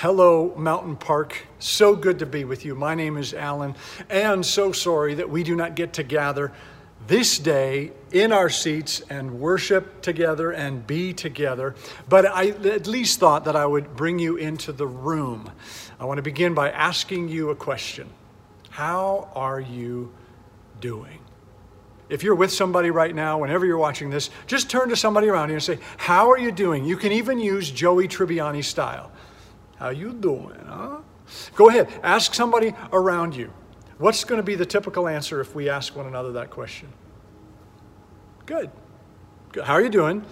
Hello, Mountain Park. So good to be with you. My name is Alan, and so sorry that we do not get to gather this day in our seats and worship together and be together. But I at least thought that I would bring you into the room. I want to begin by asking you a question How are you doing? If you're with somebody right now, whenever you're watching this, just turn to somebody around you and say, How are you doing? You can even use Joey Tribbiani style. How you doing, huh? Go ahead, ask somebody around you. What's going to be the typical answer if we ask one another that question? Good. Good. How are you doing?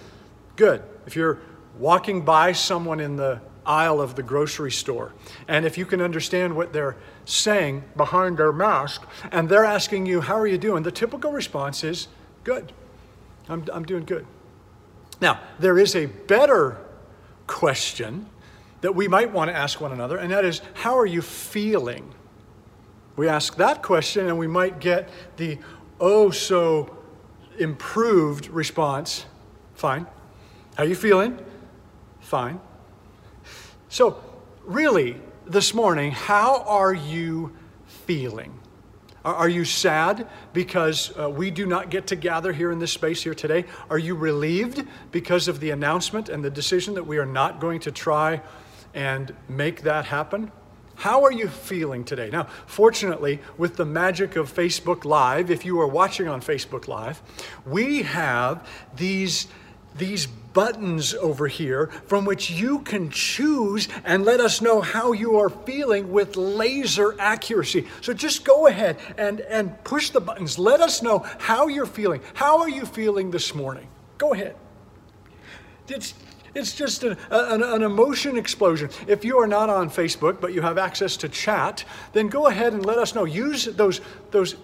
Good. If you're walking by someone in the aisle of the grocery store, and if you can understand what they're saying behind their mask, and they're asking you, How are you doing? The typical response is, Good. I'm, I'm doing good. Now, there is a better question that we might want to ask one another, and that is, How are you feeling? We ask that question, and we might get the oh so improved response Fine. How are you feeling? Fine. So, really, this morning, how are you feeling? Are you sad because uh, we do not get to gather here in this space here today? Are you relieved because of the announcement and the decision that we are not going to try and make that happen? How are you feeling today? Now, fortunately, with the magic of Facebook Live, if you are watching on Facebook Live, we have these, these buttons over here from which you can choose and let us know how you are feeling with laser accuracy. So just go ahead and, and push the buttons. Let us know how you're feeling. How are you feeling this morning? Go ahead. It's, it's just an, an, an, emotion explosion. If you are not on Facebook, but you have access to chat, then go ahead and let us know. Use those, those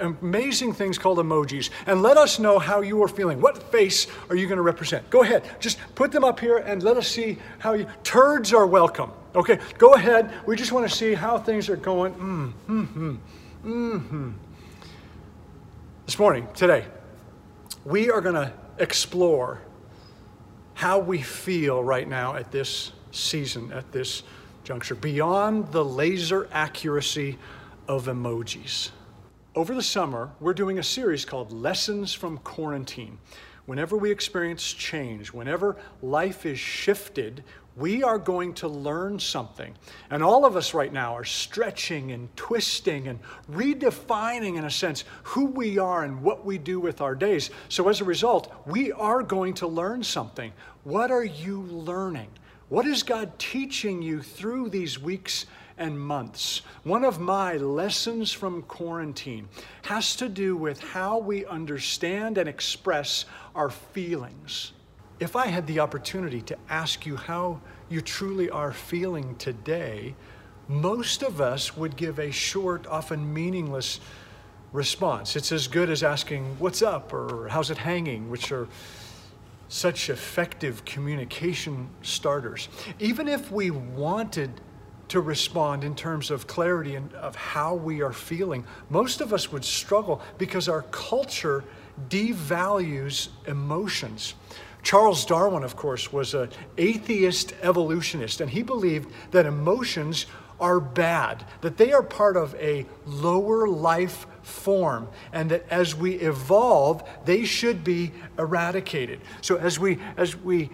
amazing things called emojis and let us know how you are feeling. What face are you going to represent? Go ahead. Just put them up here and let us see how you. Turds are welcome. Okay, go ahead. We just want to see how things are going. Mm, hmm, mm-hmm. This morning, today, we are going to explore how we feel right now at this season, at this juncture, beyond the laser accuracy of emojis. Over the summer, we're doing a series called Lessons from Quarantine. Whenever we experience change, whenever life is shifted, we are going to learn something. And all of us right now are stretching and twisting and redefining, in a sense, who we are and what we do with our days. So as a result, we are going to learn something. What are you learning? What is God teaching you through these weeks and months? One of my lessons from quarantine has to do with how we understand and express our feelings. If I had the opportunity to ask you how you truly are feeling today, most of us would give a short, often meaningless response. It's as good as asking, What's up? or How's it hanging? which are such effective communication starters. Even if we wanted to respond in terms of clarity and of how we are feeling, most of us would struggle because our culture devalues emotions. Charles Darwin, of course, was an atheist evolutionist, and he believed that emotions are bad, that they are part of a lower life form, and that as we evolve, they should be eradicated. So as we as we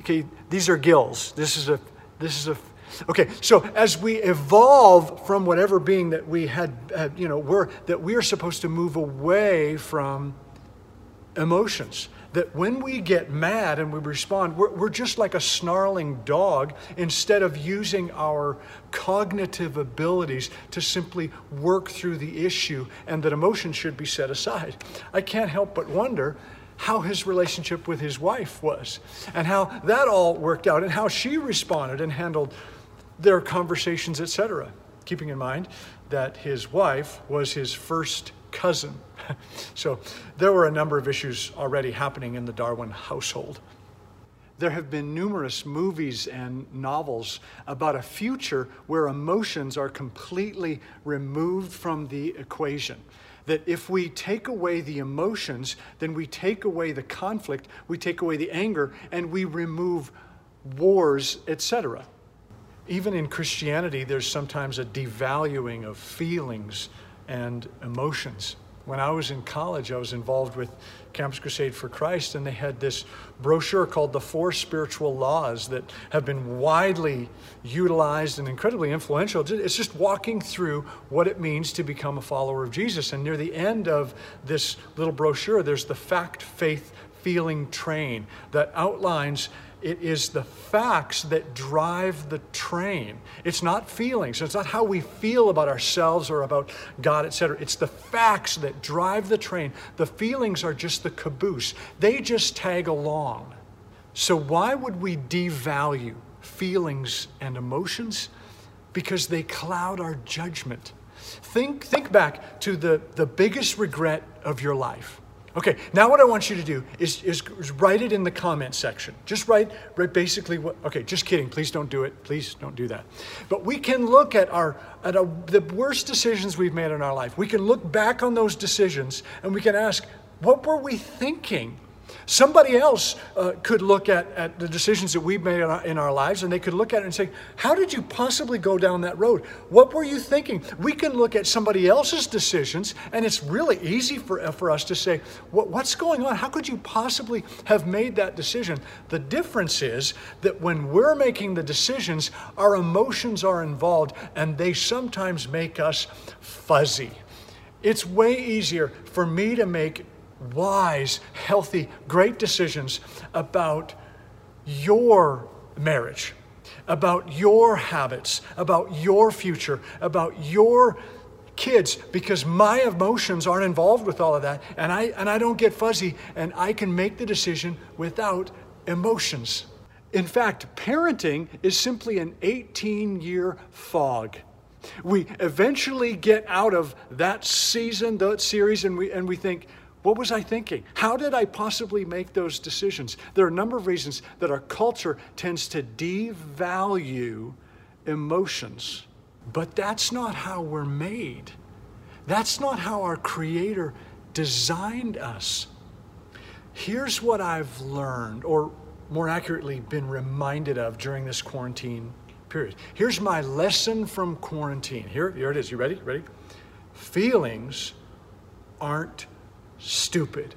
okay, these are gills. This is a this is a Okay, so as we evolve from whatever being that we had, had you know, we're, that we are supposed to move away from emotions that when we get mad and we respond, we're, we're just like a snarling dog instead of using our cognitive abilities to simply work through the issue and that emotion should be set aside. I can't help but wonder how his relationship with his wife was and how that all worked out and how she responded and handled their conversations, etc. Keeping in mind that his wife was his first cousin. so there were a number of issues already happening in the Darwin household. There have been numerous movies and novels about a future where emotions are completely removed from the equation. That if we take away the emotions, then we take away the conflict, we take away the anger, and we remove wars, etc. even in Christianity, there's sometimes a devaluing of feelings and emotions. When I was in college, I was involved with Campus Crusade for Christ, and they had this brochure called The Four Spiritual Laws that have been widely utilized and incredibly influential. It's just walking through what it means to become a follower of Jesus. And near the end of this little brochure, there's the fact, faith, feeling train that outlines it is the facts that drive the train. It's not feelings. It's not how we feel about ourselves or about God, etc. It's the facts that drive the train. The feelings are just the caboose. They just tag along. So why would we devalue feelings and emotions? Because they cloud our judgment. Think, think back to the, the biggest regret of your life. Okay, now what I want you to do is, is, is, write it in the comment section. Just write, write basically what, okay, just kidding. Please don't do it. Please don't do that. But we can look at our, at our, the worst decisions we've made in our life. We can look back on those decisions and we can ask, what were we thinking? Somebody else uh, could look at, at the decisions that we've made in our, in our, lives and they could look at it and say, How did you possibly go down that road? What were you thinking? We can look at somebody else's decisions and it's really easy for, uh, for us to say, what, What's going on? How could you possibly have made that decision? The difference is that when we're making the decisions, our emotions are involved and they sometimes make us fuzzy. It's way easier for me to make wise, healthy, great decisions about your marriage, about your habits, about your future, about your kids because my emotions aren't involved with all of that and I and I don't get fuzzy and I can make the decision without emotions. In fact, parenting is simply an 18-year fog. We eventually get out of that season, that series and we and we think what was I thinking? How did I possibly make those decisions? There are a number of reasons that our culture tends to devalue emotions, but that's not how we're made. That's not how our Creator designed us. Here's what I've learned, or more accurately, been reminded of during this quarantine period. Here's my lesson from quarantine. Here, here it is. You ready? Ready? Feelings aren't stupid.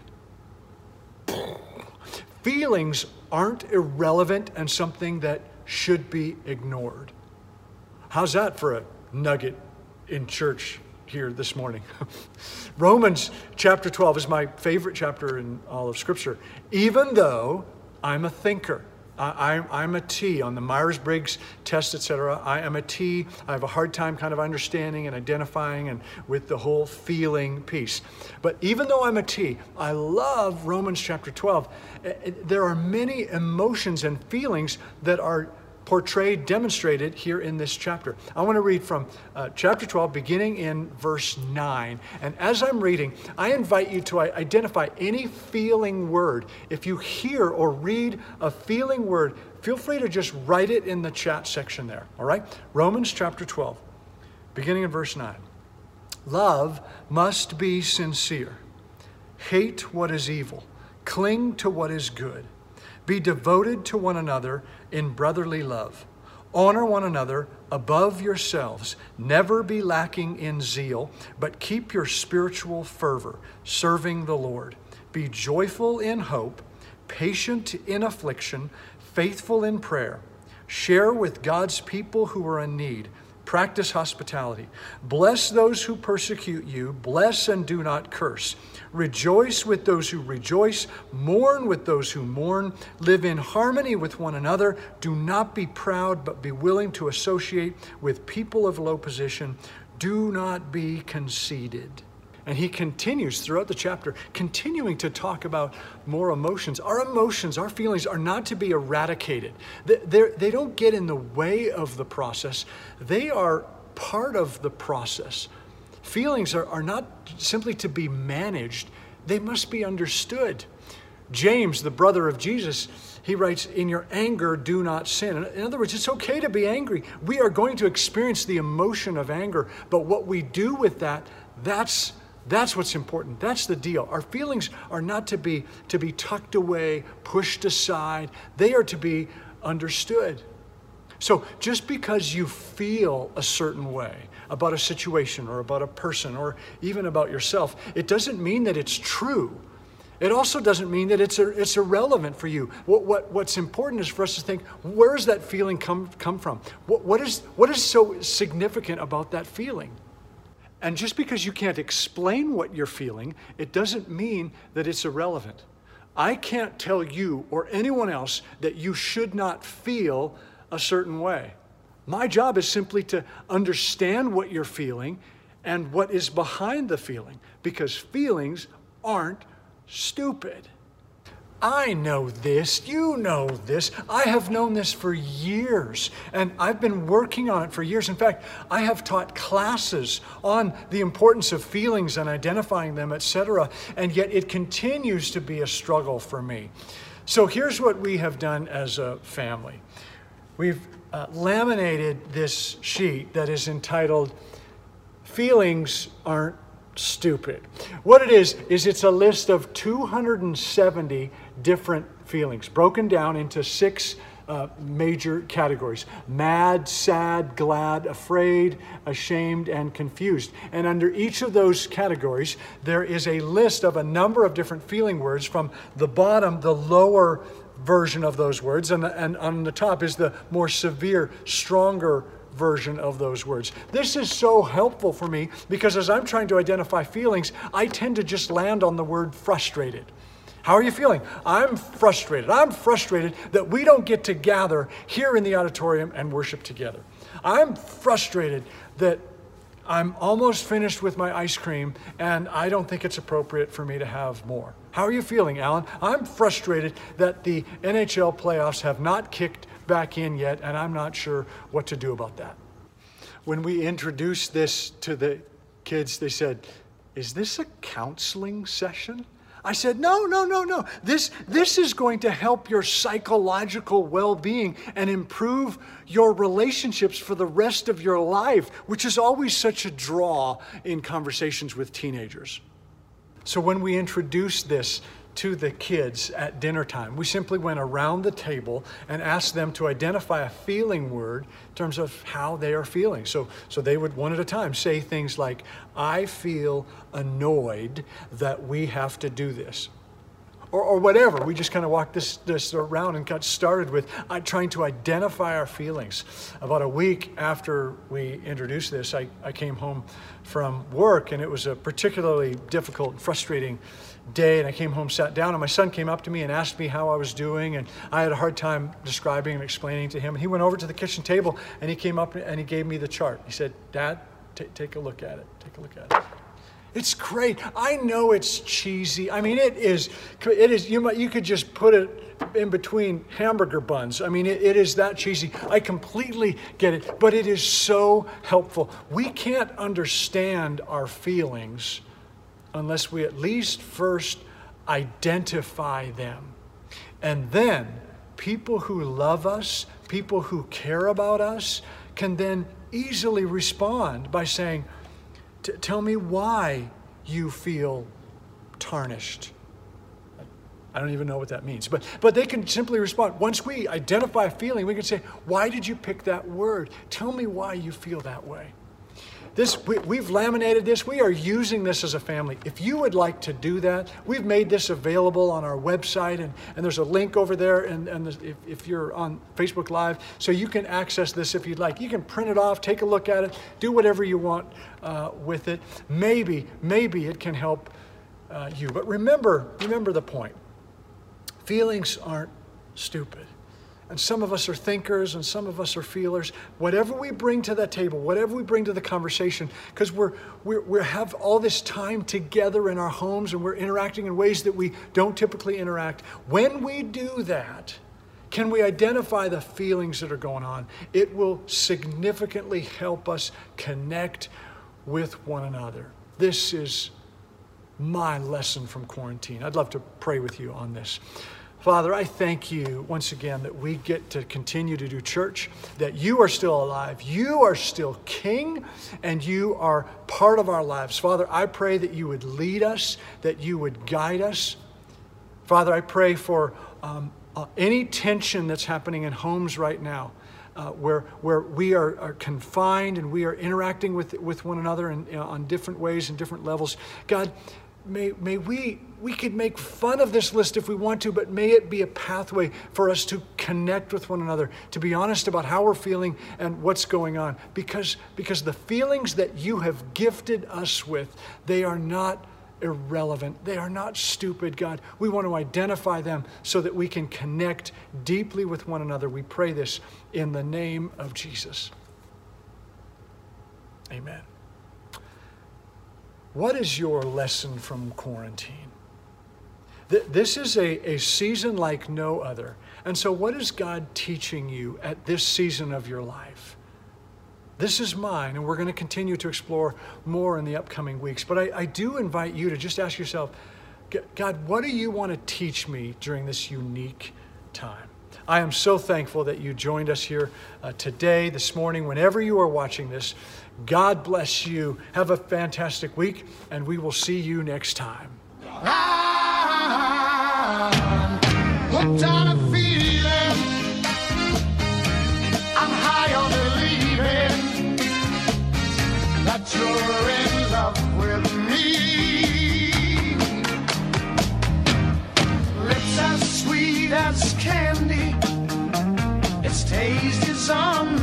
Feelings aren't irrelevant and something that should be ignored. How's that for a nugget in church here this morning? Romans chapter 12 is my favorite chapter in all of Scripture. Even though I'm a thinker, I, am a T on the Myers Briggs test, etc. I am a T. I have a hard time kind of understanding and identifying and with the whole feeling piece. But even though I'm a T, I love Romans chapter 12. Eh, eh, there are many emotions and feelings that are portrayed, demonstrated here in this chapter. I want to read from uh, chapter 12, beginning in verse 9. And as I'm reading, I invite you to identify any feeling word. If you hear or read a feeling word, feel free to just write it in the chat section there. All right? Romans chapter 12, beginning in verse 9. Love must be sincere, hate what is evil, cling to what is good. Be devoted to one another in brotherly love. Honor one another above yourselves. Never be lacking in zeal, but keep your spiritual fervor, serving the Lord. Be joyful in hope, patient in affliction, faithful in prayer. Share with God's people who are in need Practice hospitality. Bless those who persecute you. Bless and do not curse. Rejoice with those who rejoice. Mourn with those who mourn. Live in harmony with one another. Do not be proud, but be willing to associate with people of low position. Do not be conceited. And he continues throughout the chapter, continuing to talk about more emotions. Our emotions, our feelings are not to be eradicated. They're, they do not get in the way of the process, they are part of the process. Feelings are, are not simply to be managed, they must be understood. James, the brother of Jesus, he writes, In your anger, do not sin. In other words, it's okay to be angry. We are going to experience the emotion of anger, but what we do with that, that's that's what's important. That's the deal. Our feelings are not to be to be tucked away, pushed aside. They are to be understood. So just because you feel a certain way about a situation or about a person or even about yourself, it doesn't mean that it's true. It also doesn't mean that it's, it's irrelevant for you. What, what, what's important is for us to think where does that feeling come, come from? What, what, is, what is so significant about that feeling? And just because you can't explain what you're feeling, it doesn't mean that it's irrelevant. I can't tell you or anyone else that you should not feel a certain way. My job is simply to understand what you're feeling and what is behind the feeling because feelings aren't stupid. I know this, you know this. I have known this for years, and I've been working on it for years. In fact, I have taught classes on the importance of feelings and identifying them, etc., and yet it continues to be a struggle for me. So here's what we have done as a family we've uh, laminated this sheet that is entitled Feelings Aren't Stupid. What it is, is it's a list of 270 different feelings broken down into six uh, major categories mad, sad, glad, afraid, ashamed, and confused. And under each of those categories, there is a list of a number of different feeling words from the bottom, the lower version of those words, and, and on the top is the more severe, stronger version of those words. This is so helpful for me because as I'm trying to identify feelings, I tend to just land on the word frustrated. How are you feeling? I'm frustrated. I'm frustrated that we don't get to gather here in the auditorium and worship together. I'm frustrated that I'm almost finished with my ice cream and I don't think it's appropriate for me to have more. How are you feeling, Alan? I'm frustrated that the NHL playoffs have not kicked back in yet and I'm not sure what to do about that. When we introduced this to the kids, they said, Is this a counseling session? I said, no, no, no, no. This, this is going to help your psychological well being and improve your relationships for the rest of your life, which is always such a draw in conversations with teenagers. So when we introduced this to the kids at dinner time. We simply went around the table and asked them to identify a feeling word in terms of how they are feeling. So, so they would, one at a time, say things like, I feel annoyed that we have to do this or, or whatever. We just kind of walked this, this around and got started with uh, trying to identify our feelings. About a week after we introduced this, I, I came home from work, and it was a particularly difficult and frustrating day. And I came home, sat down, and my son came up to me and asked me how I was doing. And I had a hard time describing and explaining to him. And he went over to the kitchen table and he came up and he gave me the chart. He said, Dad, t- take a look at it. Take a look at it. It's great. I know it's cheesy. I mean, it is. It is. You might. You could just put it in between hamburger buns. I mean, it, it is that cheesy. I completely get it, but it is so helpful. We can't understand our feelings unless we at least first identify them, and then people who love us, people who care about us, can then easily respond by saying T- tell me why you feel tarnished. I don't even know what that means. But, but they can simply respond. Once we identify a feeling, we can say, Why did you pick that word? Tell me why you feel that way. This, we, have laminated this. We are using this as a family. If you would like to do that, we've made this available on our website, and, and there's a link over there. And, and if, if you're on Facebook Live, so you can access this if you'd like. You can print it off, take a look at it, do whatever you want uh, with it. Maybe, maybe it can help uh, you. But remember, remember the point. Feelings aren't stupid. And some of us are thinkers and some of us are feelers. Whatever we bring to that table, whatever we bring to the conversation, because we're, we're, we have all this time together in our homes and we're interacting in ways that we don't typically interact. When we do that, can we identify the feelings that are going on? It will significantly help us connect with one another. This is my lesson from quarantine. I'd love to pray with you on this. Father, I thank you once again that we get to continue to do church, that you are still alive, you are still king, and you are part of our lives. Father, I pray that you would lead us, that you would guide us. Father, I pray for um, uh, any tension that's happening in homes right now. uh, where, where we are, are, confined and we are interacting with, with one another in, you know, on different ways and different levels. God, may, may we, we could make fun of this list if we want to, but may it be a pathway for us to connect with one another, to be honest about how we're feeling and what's going on. Because, because the feelings that you have gifted us with, they are not irrelevant. They are not stupid, God. We want to identify them so that we can connect deeply with one another. We pray this in the name of Jesus. Amen. What is your lesson from quarantine? This is a, a season like no other. And so, what is God teaching you at this season of your life? This is mine, and we're going to continue to explore more in the upcoming weeks. But I, I do invite you to just ask yourself God, what do you want to teach me during this unique time? I am so thankful that you joined us here uh, today, this morning, whenever you are watching this. God bless you. Have a fantastic week, and we will see you next time. Taste is on